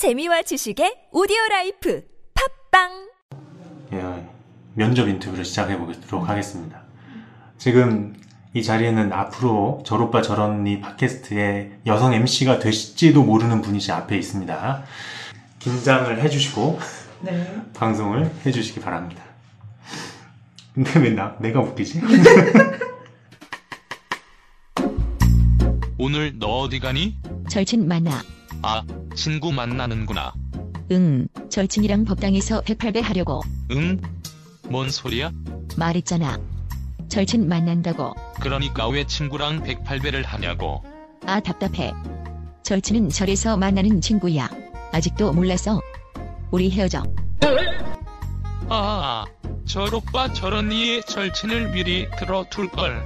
재미와 지식의 오디오 라이프 팟빵 예, 면접 인터뷰를 시작해 보도록 하겠습니다. 지금 이 자리에는 앞으로 저로빠 저런니 팟캐스트의 여성 MC가 되실지도 모르는 분이 제 앞에 있습니다. 긴장을 해주시고 네. 방송을 해주시기 바랍니다. 근데 왜 나, 내가 웃기지? 오늘 너 어디 가니? 절친 만나. 아, 친구 만나는구나. 응, 절친이랑 법당에서 108배 하려고. 응? 뭔 소리야? 말했잖아. 절친 만난다고. 그러니까 왜 친구랑 108배를 하냐고. 아, 답답해. 절친은 절에서 만나는 친구야. 아직도 몰랐어. 우리 헤어져. 아, 저 오빠 저런 이의 절친을 미리 들어둘걸.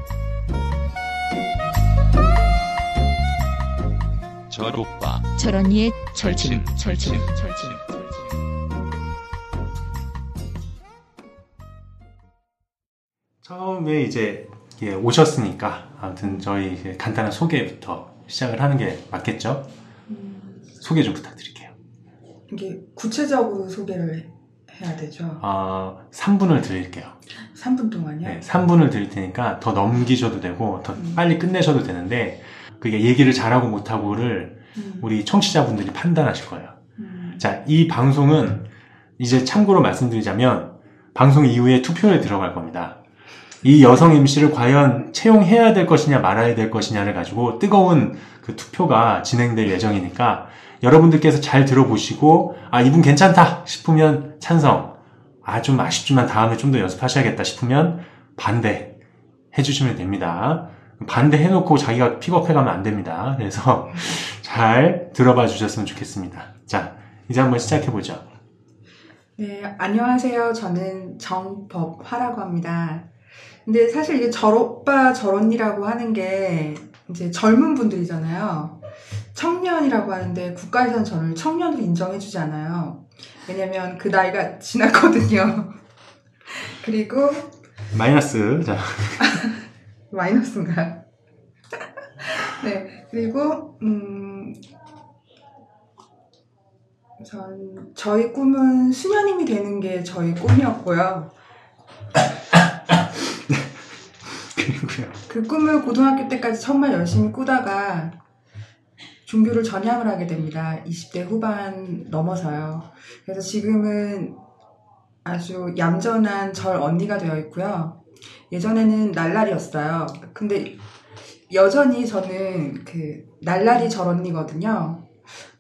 저 오빠 저런 이의 절친, 절친, 절친, 절친. 처음에 이제 예, 오셨으니까 아무튼 저희 이제 간단한 소개부터 시작을 하는 게 맞겠죠? 소개 좀 부탁드릴게요. 이게 구체적으로 소개를 해야 되죠. 아, 3분을 드릴게요. 3분 동안요. 네, 3분을 드릴 테니까 더 넘기셔도 되고 더 음. 빨리 끝내셔도 되는데 그게 얘기를 잘하고 못하고를 음. 우리 청취자분들이 판단하실 거예요. 음. 자, 이 방송은 이제 참고로 말씀드리자면 방송 이후에 투표에 들어갈 겁니다. 이 여성 MC를 과연 채용해야 될 것이냐 말아야 될 것이냐를 가지고 뜨거운 그 투표가 진행될 예정이니까 여러분들께서 잘 들어보시고 아 이분 괜찮다 싶으면 찬성 아 좀 아쉽지만 다음에 좀 더 연습하셔야겠다 싶으면 반대 해주시면 됩니다. 반대 해놓고 자기가 픽업해가면 안 됩니다. 그래서 잘 들어봐 주셨으면 좋겠습니다. 자 이제 한번 시작해보죠. 네, 안녕하세요. 저는 정법화라고 합니다. 근데 사실 이게 저오빠 저언니라고 하는 게 이제 젊은 분들이잖아요. 청년이라고 하는데 국가에서는 저를 청년으로 인정해주지 않아요. 왜냐면 그 나이가 지났거든요. 그리고 마이너스 자 마이너스인가요? 네, 그리고, 음, 전, 저희 꿈은 수녀님이 되는 게 저희 꿈이었고요. 그리고요. 그 꿈을 고등학교 때까지 정말 열심히 꾸다가 종교를 전향을 하게 됩니다. 20대 후반 넘어서요. 그래서 지금은 아주 얌전한 절 언니가 되어 있고요. 예전에는 날라리였어요. 근데 여전히 저는 그 날라리 절 언니거든요.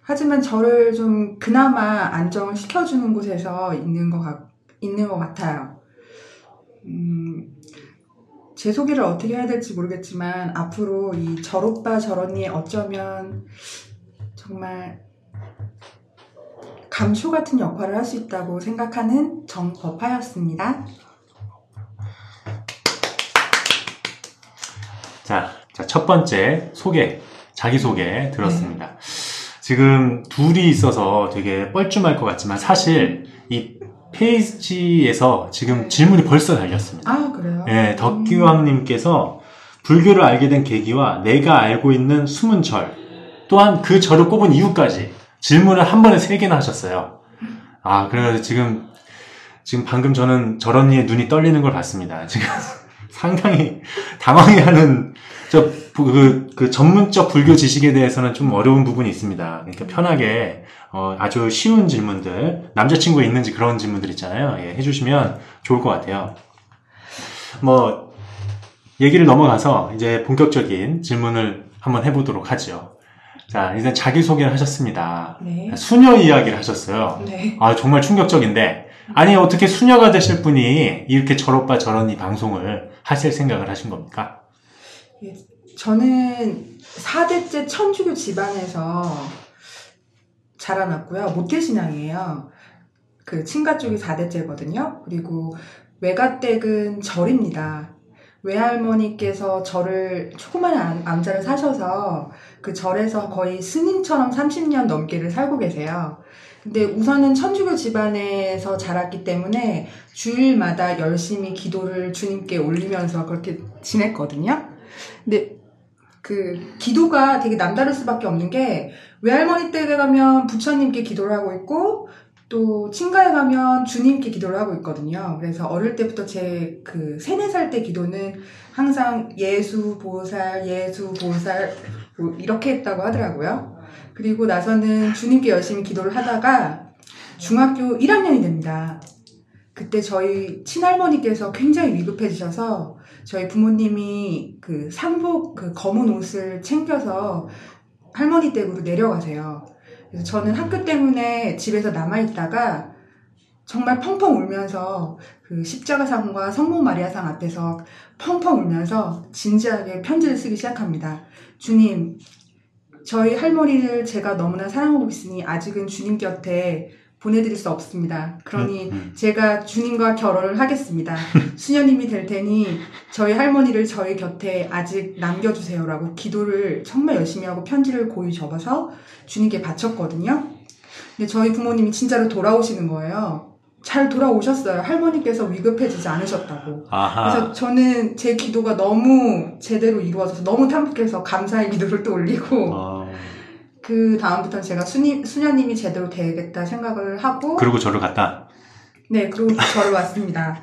하지만 저를 좀 그나마 안정을 시켜주는 곳에서 있는 것 같, 있는 것 같아요. 음, 제 소개를 어떻게 해야 될지 모르겠지만 앞으로 이 절오빠 절언니의 어쩌면 정말 감초 같은 역할을 할 수 있다고 생각하는 정법화였습니다. 자, 자, 첫 번째 소개, 자기소개 들었습니다. 지금 둘이 있어서 되게 뻘쭘할 것 같지만 사실 이 페이지에서 지금 질문이 벌써 달렸습니다. 아 그래요? 예, 덕기왕님께서 불교를 알게 된 계기와 내가 알고 있는 숨은 절, 또한 그 절을 꼽은 이유까지 질문을 한 번에 세 개나 하셨어요. 아, 그래서 지금, 지금 방금 저는 절 언니의 눈이 떨리는 걸 봤습니다. 지금 상당히 당황해 하는, 저, 그, 그 전문적 불교 지식에 대해서는 좀 어려운 부분이 있습니다. 그러니까 편하게, 어, 아주 쉬운 질문들, 남자친구 있는지 그런 질문들 있잖아요. 예, 해주시면 좋을 것 같아요. 뭐, 얘기를 넘어가서 이제 본격적인 질문을 한번 해보도록 하죠. 자, 일단 자기소개를 하셨습니다. 네. 수녀 이야기를 하셨어요. 네. 아, 정말 충격적인데. 아니, 어떻게 수녀가 되실 분이 이렇게 저오빠 저런 이 방송을 하실 생각을 하신 겁니까? 저는 4대째 천주교 집안에서 자라났고요. 모태신앙이에요. 그 친가 쪽이 4대째거든요. 그리고 외가댁은 절입니다. 외할머니께서 절을 암- 암자를 사셔서 그 절에서 거의 스님처럼 30년 넘게를 살고 계세요. 근데 우선은 천주교 집안에서 자랐기 때문에 주일마다 열심히 기도를 주님께 올리면서 그렇게 지냈거든요. 근데 그 기도가 되게 남다를 수밖에 없는 게 외할머니 댁에 가면 부처님께 기도를 하고 있고 또 친가에 가면 주님께 기도를 하고 있거든요. 그래서 어릴 때부터 제 그 세네 살 때 기도는 항상 예수 보살 예수 보살 뭐 이렇게 했다고 하더라고요. 그리고 나서는 주님께 열심히 기도를 하다가 중학교 1학년이 됩니다. 그때 저희 친할머니께서 굉장히 위급해지셔서 저희 부모님이 그 상복 그 검은 옷을 챙겨서 할머니 댁으로 내려가세요. 그래서 저는 학교 때문에 집에서 남아 있다가 정말 펑펑 울면서 그 십자가상과 성모 마리아상 앞에서 펑펑 울면서 진지하게 편지를 쓰기 시작합니다. 주님, 저희 할머니를 제가 너무나 사랑하고 있으니 아직은 주님 곁에 보내드릴 수 없습니다. 그러니 음, 음. 제가 주님과 결혼을 하겠습니다. 수녀님이 될 테니 저희 할머니를 저희 곁에 아직 남겨주세요라고 기도를 정말 열심히 하고 편지를 고이 접어서 주님께 바쳤거든요. 근데 저희 부모님이 진짜로 돌아오시는 거예요. 잘 돌아오셨어요. 할머니께서 위급해지지 않으셨다고. 아하. 그래서 저는 제 기도가 너무 제대로 이루어져서 너무 탐복해서 감사의 기도를 또 올리고 어, 그 다음부터는 제가 수님, 수녀님이 제대로 되겠다 생각을 하고 그러고 저를 갔다. 네 그리고 저를 왔습니다.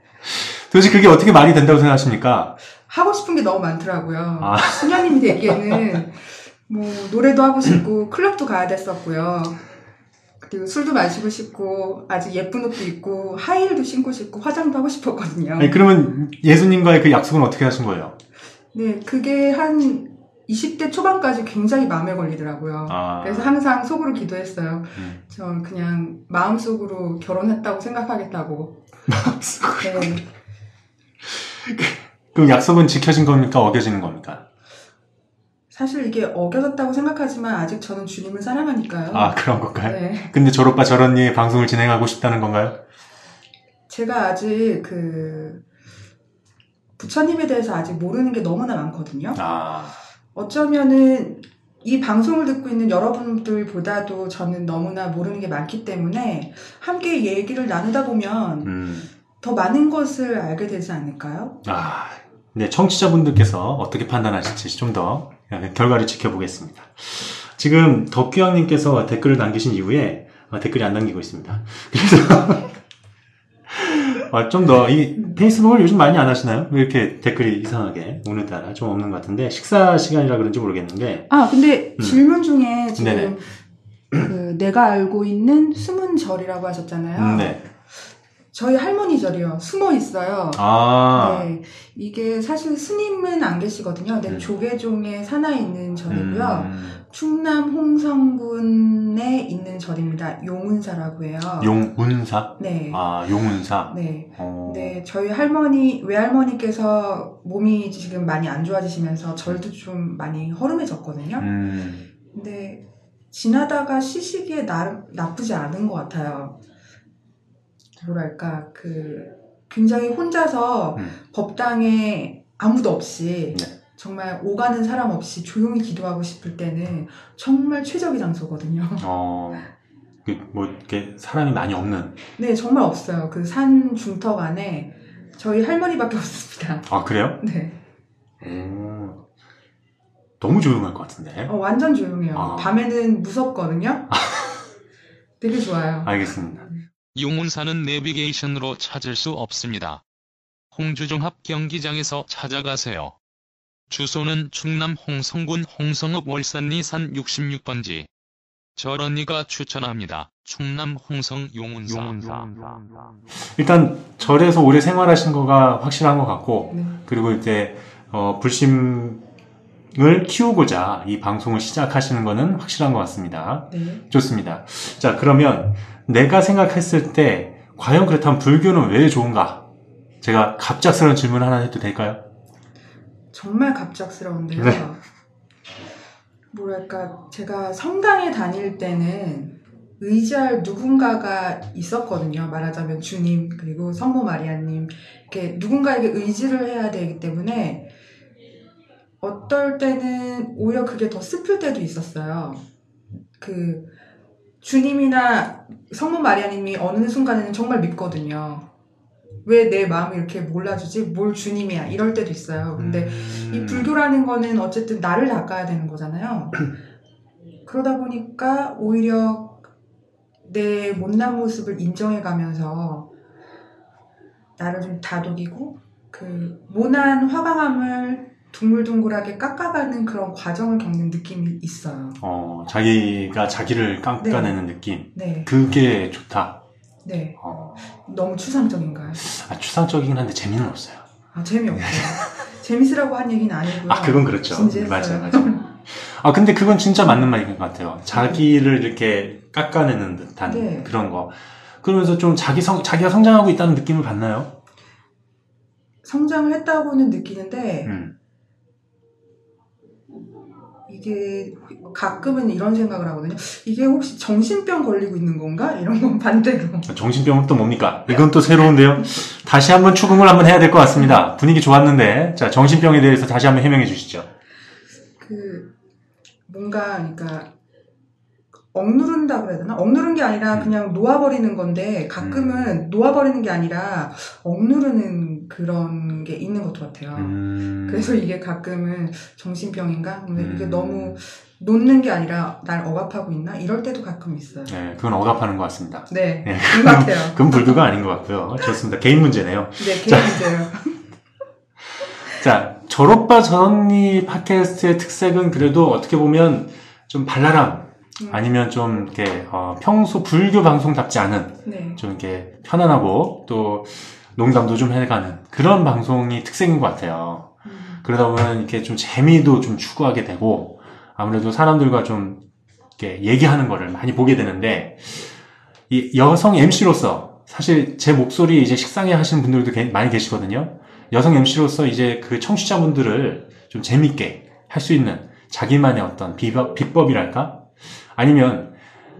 도대체 그게 어떻게 말이 된다고 생각하십니까? 하고 싶은 게 너무 많더라고요. 아. 수녀님이 되기에는 뭐 노래도 하고 싶고 클럽도 가야 됐었고요. 그리고 술도 마시고 싶고 아주 예쁜 옷도 입고 하이힐도 신고 싶고 화장도 하고 싶었거든요. 아니, 그러면 예수님과의 그 약속은 어떻게 하신 거예요? 네 그게 한 20대 초반까지 굉장히 마음에 걸리더라고요. 아, 그래서 항상 속으로 기도했어요. 음. 전 그냥 마음속으로 결혼했다고 생각하겠다고. 네. 그 약속은 지켜진 겁니까? 어겨지는 겁니까? 사실 이게 어겨졌다고 생각하지만 아직 저는 주님을 사랑하니까요. 아, 그런 건가요? 네. 근데 저로빠 저런니 방송을 진행하고 싶다는 건가요? 제가 아직 그 부처님에 대해서 아직 모르는 게 너무나 많거든요. 아, 어쩌면은 이 방송을 듣고 있는 여러분들보다도 저는 너무나 모르는 게 많기 때문에 함께 얘기를 나누다 보면 음. 더 많은 것을 알게 되지 않을까요? 아, 네, 청취자분들께서 어떻게 판단하실지 좀 더 결과를 지켜보겠습니다. 지금 덕규양님께서 댓글을 남기신 이후에 어, 댓글이 안 남기고 있습니다. 그래서 어, 좀더이 페이스북을 요즘 많이 안 하시나요? 왜 이렇게 댓글이 이상하게 오늘따라 좀 없는 것 같은데 식사 시간이라 그런지 모르겠는데 아, 근데 음. 질문 중에 지금 네네. 그 내가 알고 있는 숨은 절이라고 하셨잖아요. 음, 네. 저희 할머니 절이요. 숨어 있어요. 아, 네. 이게 사실 스님은 안 계시거든요. 근데 음. 조계종에 산하에 있는 절이고요. 음, 충남 홍성군에 있는 절입니다. 용운사라고 해요. 용운사? 네. 아, 용운사. 네. 어, 네, 저희 할머니, 외할머니께서 몸이 지금 많이 안 좋아지시면서 절도 좀 많이 허름해졌거든요. 음, 근데 지나다가 쉬시기에 나름 나쁘지 않은 것 같아요. 뭐랄까, 그, 굉장히 혼자서 음. 법당에 아무도 없이 네. 정말 오가는 사람 없이 조용히 기도하고 싶을 때는 정말 최적의 장소거든요. 어, 그, 뭐, 이렇게 사람이 많이 없는. 네, 정말 없어요. 그 산 중턱 안에 저희 할머니밖에 없습니다. 아, 그래요? 네. 오, 너무 조용할 것 같은데. 어, 완전 조용해요. 아. 밤에는 무섭거든요. 되게 좋아요. 알겠습니다. 용운사는 내비게이션으로 찾을 수 없습니다. 홍주종합 경기장에서 찾아가세요. 주소는 충남 홍성군 홍성읍 월산리 산 66번지. 저런이가 추천합니다. 충남 홍성 용운사. 일단, 절에서 오래 생활하신 거가 확실한 것 같고, 네. 그리고 이제, 어, 불심을 키우고자 이 방송을 시작하시는 거는 확실한 것 같습니다. 네. 좋습니다. 자, 그러면 내가 생각했을 때, 과연 그렇다면 불교는 왜 좋은가? 제가 갑작스러운 질문 하나 해도 될까요? 정말 갑작스러운데요. 네. 뭐랄까, 제가 성당에 다닐 때는 의지할 누군가가 있었거든요. 말하자면 주님, 그리고 성모 마리아님. 이렇게 누군가에게 의지를 해야 되기 때문에 어떨 때는 오히려 그게 더 슬플 때도 있었어요. 그, 주님이나 성모 마리아님이 어느 순간에는 정말 믿거든요. 왜 내 마음을 이렇게 몰라주지? 뭘 주님이야? 이럴 때도 있어요. 근데 음. 이 불교라는 거는 어쨌든 나를 닦아야 되는 거잖아요. 그러다 보니까 오히려 내 못난 모습을 인정해 가면서 나를 좀 다독이고 그 모난 화강암을 둥글둥글하게 깎아가는 그런 과정을 겪는 느낌이 있어요. 어, 자기가 자기를 깎아내는 느낌. 네, 그게 좋다. 네. 어, 너무 추상적인가요? 아, 추상적이긴 한데 재미는 없어요. 아, 재미없어요. 재밌으라고 한 얘기는 아니고요. 아, 그건 그렇죠. 진지했어요. 맞아요, 맞아요. 아, 근데 그건 진짜 맞는 말인 것 같아요. 자기를 이렇게 깎아내는 듯한 네. 그런 거. 그러면서 좀 자기 성, 자기가 성장하고 있다는 느낌을 받나요? 성장을 했다고는 느끼는데 음. 이게 가끔은 이런 생각을 하거든요. 이게 혹시 정신병 걸리고 있는 건가? 이런 건 반대로. 정신병은 또 뭡니까? 이건 또 새로운데요? 다시 한번 추궁을 한번 해야 될 것 같습니다. 분위기 좋았는데. 자, 정신병에 대해서 다시 한번 해명해 주시죠. 그 뭔가 그러니까 억누른다 그래야 되나? 억누른 게 아니라 음. 그냥 놓아버리는 건데 가끔은 놓아버리는 게 아니라 억누르는 그런 게 있는 것도 같아요. 음. 그래서 이게 가끔은 정신병인가? 근데 이게 음. 너무 놓는 게 아니라 날 억압하고 있나? 이럴 때도 가끔 있어요. 네, 그건 억압하는 것 같습니다. 네, 네. 것 같아요. 그건 불교가 아닌 것 같고요. 좋습니다. 개인 문제네요. 네, 개인 문제예요. 자, 저로빠 저언니 팟캐스트의 특색은 그래도 어떻게 보면 좀 발랄함, 음. 아니면 좀 이렇게 어, 평소 불교 방송답지 않은 네. 좀 이렇게 편안하고 또 농담도 좀 해가는 그런 방송이 특색인 것 같아요. 음. 그러다 보면 이렇게 좀 재미도 좀 추구하게 되고 아무래도 사람들과 좀 이렇게 얘기하는 거를 많이 보게 되는데 이 여성 MC로서 사실 제 목소리 이제 식상해 하시는 분들도 게- 많이 계시거든요. 여성 MC로서 이제 그 청취자분들을 좀 재밌게 할 수 있는 자기만의 어떤 비법, 비법이랄까? 아니면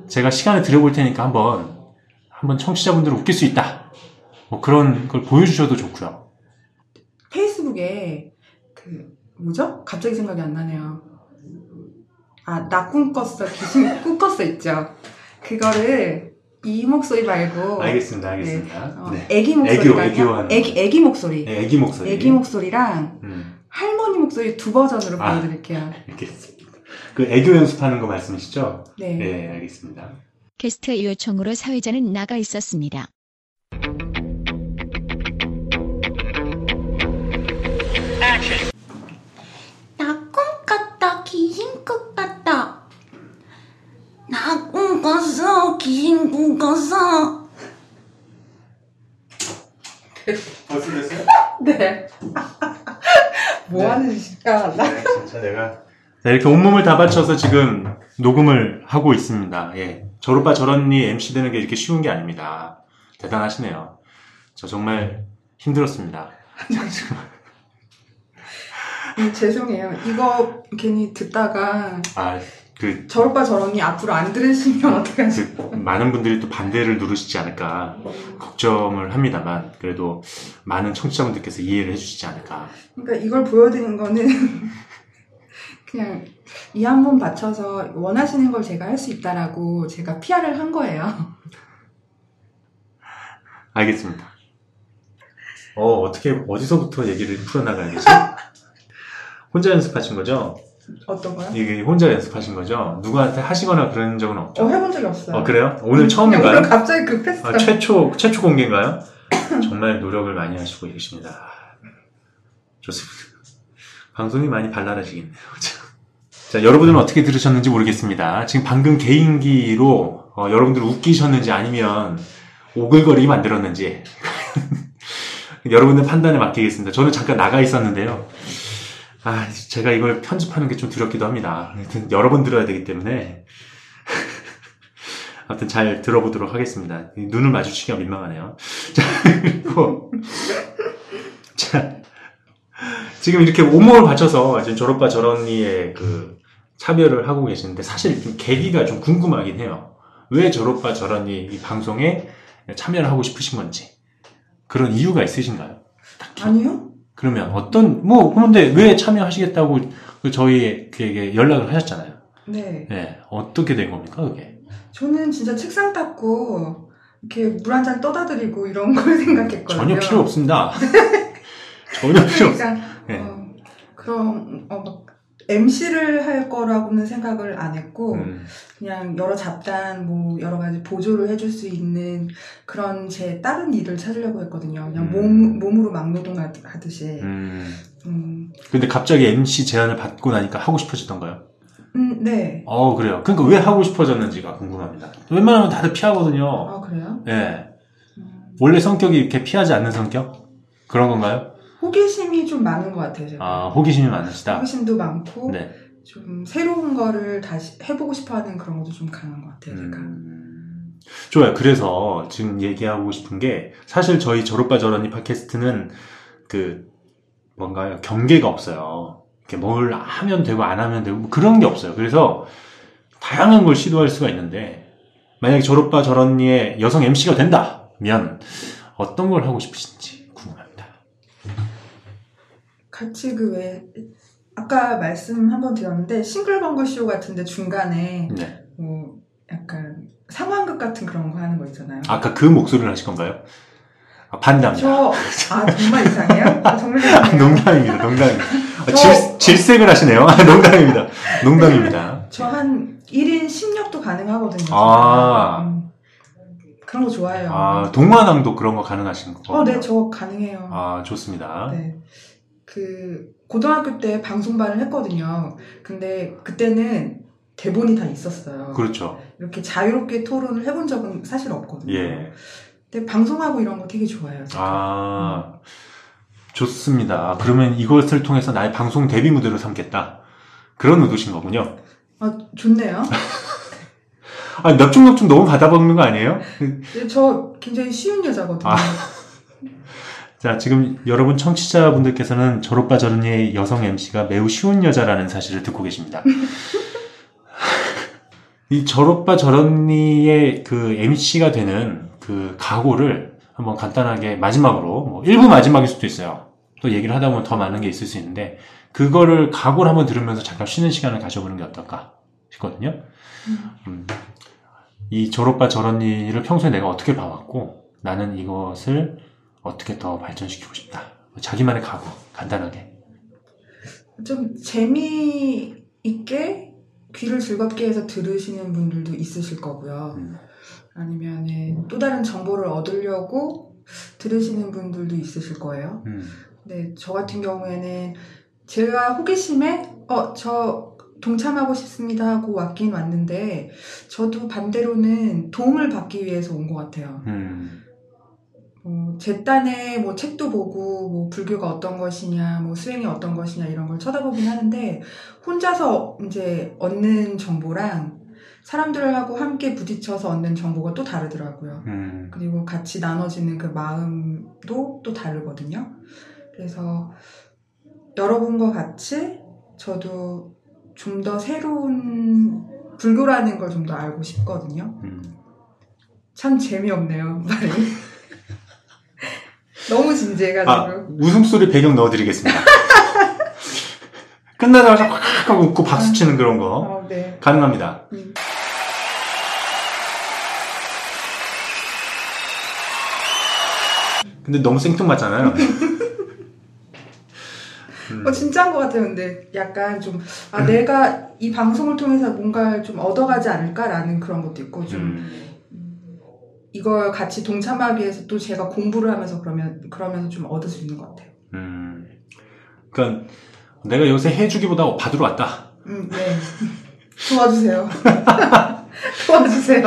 제가 시간을 들여볼 테니까 한번 한번 청취자분들을 웃길 수 있다. 뭐 그런 걸 보여주셔도 좋고요. 페이스북에 그 뭐죠? 갑자기 생각이 안 나네요. 아, 나 꿈꿨어. 귀신 꿈꿨어 있죠. 그거를 이 목소리 말고 알겠습니다, 알겠습니다. 어, 네. 애기 목소리가 애교, 애교하는 애기 애기 목소리. 네, 애기 목소리. 애기 목소리랑 음, 할머니 목소리 두 버전으로 아. 보여드릴게요. 알겠습니다. 그 애교 연습하는 거 말씀이시죠? 네. 네, 알겠습니다. 게스트 요청으로 사회자는 나가 있었습니다. 꿈꿨어 귀신 꿈꿨어 벌써 됐어요? 네. 뭐 네. 하는 짓이야? 나 네, 진짜 내가 자, 이렇게 온몸을 다 바쳐서 지금 녹음을 하고 있습니다. 예. 저로빠 저런니 MC 되는 게 이렇게 쉬운 게 아닙니다. 대단하시네요. 저 정말 힘들었습니다. 음, 죄송해요. 이거 괜히 듣다가 아, 그, 저 오빠 저런이 앞으로 안 들으시면 어떡하지? 그 많은 분들이 또 반대를 누르시지 않을까 걱정을 합니다만 그래도 많은 청취자분들께서 이해를 해주시지 않을까. 그러니까 이걸 보여드린 거는 그냥 이 한 번 바쳐서 원하시는 걸 제가 할 수 있다라고 제가 PR을 한 거예요. 알겠습니다. 어, 어떻게, 어디서부터 얘기를 풀어나가야 되지? 혼자 연습하신 거죠? 어떤 거요? 이게 혼자 연습하신 거죠? 누구한테 하시거나 그런 적은 없죠? 어, 해본 적이 없어요. 어, 그래요? 오늘 처음인가요? 오늘 갑자기 급했어요. 아, 최초, 최초 공개인가요? 정말 노력을 많이 하시고 계십니다. 좋습니다. 방송이 많이 발랄해지겠네요. 자, 자, 여러분들은 어떻게 들으셨는지 모르겠습니다. 지금 방금 개인기로 어, 여러분들 웃기셨는지 아니면 오글거리게 만들었는지 여러분들 판단에 맡기겠습니다. 저는 잠깐 나가 있었는데요. 아, 제가 이걸 편집하는 게 좀 두렵기도 합니다. 하여튼 여러 번 들어야 되기 때문에 아무튼 잘 들어보도록 하겠습니다. 이 눈을 마주치기가 민망하네요. 자, 그리고 자, 지금 이렇게 온몸을 바쳐서 지금 저로빠 저런니의 그 참여를 하고 계시는데 사실 좀 계기가 좀 궁금하긴 해요. 왜 저로빠 저런니 이 방송에 참여를 하고 싶으신 건지 그런 이유가 있으신가요? 아니요? 그러면 어떤 뭐 그런데 왜 참여하시겠다고 그 저희에게 연락을 하셨잖아요. 네. 네, 어떻게 된 겁니까 그게? 저는 진짜 책상 닦고 이렇게 물 한 잔 떠다 드리고 이런 걸 생각했거든요. 전혀 필요 없습니다. 전혀 필요 없습니다. 그러니까 네. 어, 그럼 어, 막 MC를 할 거라고는 생각을 안 했고 음, 그냥 여러 잡단 뭐 여러 가지 보조를 해줄 수 있는 그런 제 다른 일을 찾으려고 했거든요. 그냥 음. 몸 몸으로 막노동 하듯이. 음. 음, 근데 갑자기 MC 제안을 받고 나니까 하고 싶어지던가요? 음, 네. 어, 그래요. 그러니까 왜 하고 싶어졌는지가 궁금합니다. 웬만하면 다들 피하거든요. 아 그래요? 예. 음, 원래 성격이 이렇게 피하지 않는 성격? 그런 건가요? 호기심이 좀 많은 것 같아요. 제가. 아, 호기심이 많으시다. 호기심도 많고 네. 좀 새로운 거를 다시 해보고 싶어하는 그런 것도 좀 강한 것 같아요. 제가. 음, 좋아요. 그래서 지금 얘기하고 싶은 게 사실 저희 졸업과 저런이 팟캐스트는 그 뭔가요 경계가 없어요. 이렇게 뭘 하면 되고 안 하면 되고 뭐 그런 게 없어요. 그래서 다양한 걸 시도할 수가 있는데 만약에 졸업과 저런이의 여성 MC가 된다면 어떤 걸 하고 싶으신지 궁금합니다. 같이 그 왜 아까 말씀 한번 드렸는데 싱글벙글 쇼 같은데 중간에 네. 뭐 약간 상황극 같은 그런 거 하는 거 있잖아요. 아까 그 목소리를 하실 건가요? 아, 반답니다. 저, 아, 정말 이상해요? 아, 정말 아, 이상해요. 농담입니다. 농담입니다. 아, 저- 질, 질색을 하시네요. 아, 농담입니다. 농담입니다. 저 한 1인 10역도 가능하거든요. 아. 음, 그런 거 좋아해요. 아, 동화낭도 그런 거 가능하신 거? 어, 네, 저 가능해요. 아, 좋습니다. 네. 그, 고등학교 때 방송반을 했거든요. 근데 그때는 대본이 다 있었어요. 그렇죠. 이렇게 자유롭게 토론을 해본 적은 사실 없거든요. 예. 근데 방송하고 이런 거 되게 좋아해요. 제가. 아, 좋습니다. 그러면 이것을 통해서 나의 방송 데뷔 무대로 삼겠다. 그런 의도신 거군요. 아, 좋네요. 아, 넙죽넙죽 너무 받아먹는 거 아니에요? 근데 저 굉장히 쉬운 여자거든요. 아. 자, 지금 여러분 청취자분들께서는 졸업과 저런이의 여성 MC가 매우 쉬운 여자라는 사실을 듣고 계십니다. 이 졸업과 저런이의 그 MC가 되는 그 각오를 한번 간단하게 마지막으로, 뭐 일부 마지막일 수도 있어요. 또 얘기를 하다 보면 더 많은 게 있을 수 있는데, 그거를 각오를 한번 들으면서 잠깐 쉬는 시간을 가져보는 게 어떨까 싶거든요. 음, 이 졸업과 저런이를 평소에 내가 어떻게 봐왔고, 나는 이것을 어떻게 더 발전시키고 싶다. 자기만의 각오, 간단하게. 좀 재미있게 귀를 즐겁게 해서 들으시는 분들도 있으실 거고요. 음. 아니면 또 다른 정보를 얻으려고 들으시는 분들도 있으실 거예요. 음, 네, 저 같은 경우에는 제가 호기심에 어, 저 동참하고 싶습니다 하고 왔긴 왔는데 저도 반대로는 도움을 받기 위해서 온 것 같아요. 음, 뭐, 제 딴에 뭐 책도 보고 뭐 불교가 어떤 것이냐, 뭐 수행이 어떤 것이냐 이런 걸 쳐다보긴 하는데 혼자서 이제 얻는 정보랑 사람들하고 함께 부딪혀서 얻는 정보가 또 다르더라고요. 음, 그리고 같이 나눠지는 그 마음도 또 다르거든요. 그래서 여러분과 같이 저도 좀 더 새로운 불교라는 걸 좀 더 알고 싶거든요. 음. 참 재미없네요, 말이. 너무 진지해가지고. 아, 웃음소리 배경 넣어드리겠습니다. 끝나자마자 확 하고 웃고 박수 치는 그런 거. 어, 네. 가능합니다. 음. 근데 너무 생뚱맞잖아요. 음, 어, 진짜인 것 같아요. 근데 약간 좀, 아, 내가 이 방송을 통해서 뭔가를 좀 얻어가지 않을까라는 그런 것도 있고, 좀, 음, 이걸 같이 동참하기 위해서 또 제가 공부를 하면서 그러면, 그러면서 좀 얻을 수 있는 것 같아요. 음. 그러니까 내가 요새 해주기보다 받으러 왔다. 음, 네. 도와주세요. 도와주세요.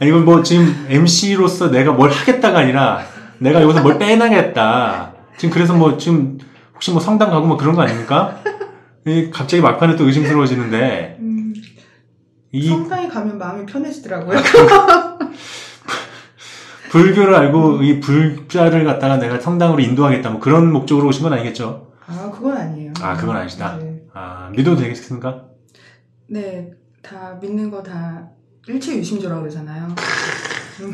아니, 이건 뭐 지금 MC로서 내가 뭘 하겠다가 아니라 내가 여기서 뭘 빼나겠다. 지금 그래서 뭐 지금 혹시 뭐 성당 가고 뭐 그런 거 아닙니까? 이 갑자기 막판에 또 의심스러워지는데 음, 이 성당에 가면 마음이 편해지더라고요. 불교를 알고 이 불자를 갖다가 내가 성당으로 인도하겠다 뭐 그런 목적으로 오신 건 아니겠죠? 아, 그건 아니에요. 아, 그건 아니시다. 네. 아 믿어도 되겠습니까? 네, 다 믿는 거 다 일체 유심조라고 그러잖아요.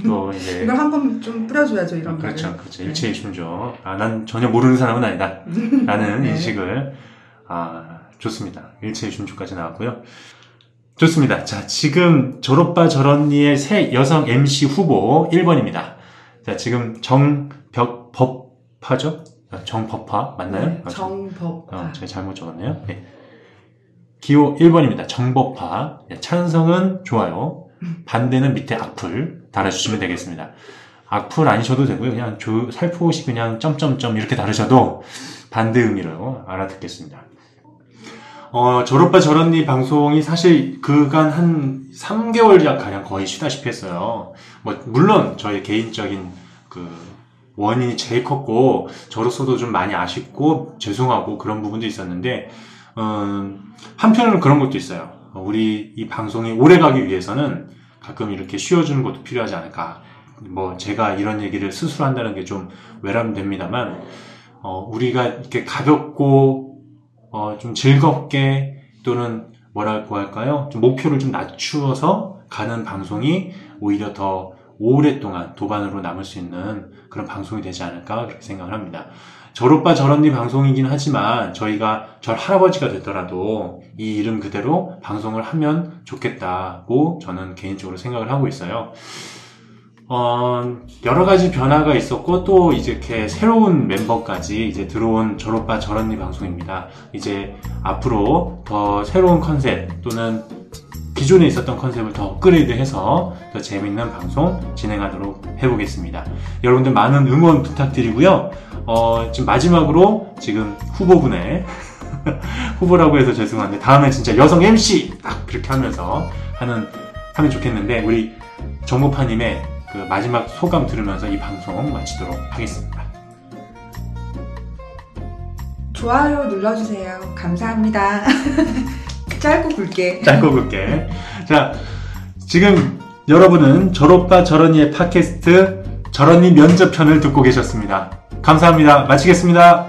또 이제 이걸 한번 좀 뿌려줘야죠, 이런 아, 그렇죠, 말을. 그렇죠. 일체이심죠. 아, 난 전혀 모르는 사람은 아니다. 라는 네. 인식을, 아, 좋습니다. 일체이심주까지 나왔고요. 좋습니다. 자, 지금 졸업바 저런니의 새 여성 MC 후보 1번입니다. 자, 지금 정벽법파죠? 아, 정법화 맞나요? 네, 아, 정법. 어, 제가 잘못 적었네요. 네. 기호 1번입니다. 정법화. 네, 찬성은 좋아요. 반대는 밑에 악플 달아주시면 되겠습니다. 악플 아니셔도 되고요. 그냥 조, 살포시 그냥 점점점 이렇게 다르셔도 반대 의미로 알아듣겠습니다. 어, 졸업바 저런니 방송이 사실 그간 한 3개월 가량 거의 쉬다시피 했어요. 뭐, 물론 저의 개인적인 그 원인이 제일 컸고, 저로서도 좀 많이 아쉽고, 죄송하고 그런 부분도 있었는데, 음, 한편으로는 그런 것도 있어요. 우리 이 방송이 오래 가기 위해서는 가끔 이렇게 쉬어주는 것도 필요하지 않을까. 뭐, 제가 이런 얘기를 스스로 한다는 게 좀 외람됩니다만, 어, 우리가 이렇게 가볍고, 어, 좀 즐겁게 또는 뭐라고 할까요? 좀 목표를 좀 낮추어서 가는 방송이 오히려 더 오랫동안 도반으로 남을 수 있는 그런 방송이 되지 않을까 그렇게 생각을 합니다. 저오빠 저런니 방송이긴 하지만 저희가 절 할아버지가 되더라도 이 이름 그대로 방송을 하면 좋겠다고 저는 개인적으로 생각을 하고 있어요. 어, 여러 가지 변화가 있었고 또 이제 이렇게 새로운 멤버까지 이제 들어온 저오빠 저런니 방송입니다. 이제 앞으로 더 새로운 컨셉 또는 기존에 있었던 컨셉을 더 업그레이드해서 더 재밌는 방송 진행하도록 해보겠습니다. 여러분들 많은 응원 부탁드리고요. 어, 지금 마지막으로 지금 후보분의 후보라고 해서 죄송한데 다음에 진짜 여성 MC 딱 그렇게 하면서 하는 하면 좋겠는데 우리 정모파님의 그 마지막 소감 들으면서 이 방송 마치도록 하겠습니다. 좋아요 눌러주세요. 감사합니다. 짧고 굵게. 짧고 굵게. 자, 지금 여러분은 저로빠 저런이의 팟캐스트 저런이 면접편을 듣고 계셨습니다. 감사합니다. 마치겠습니다.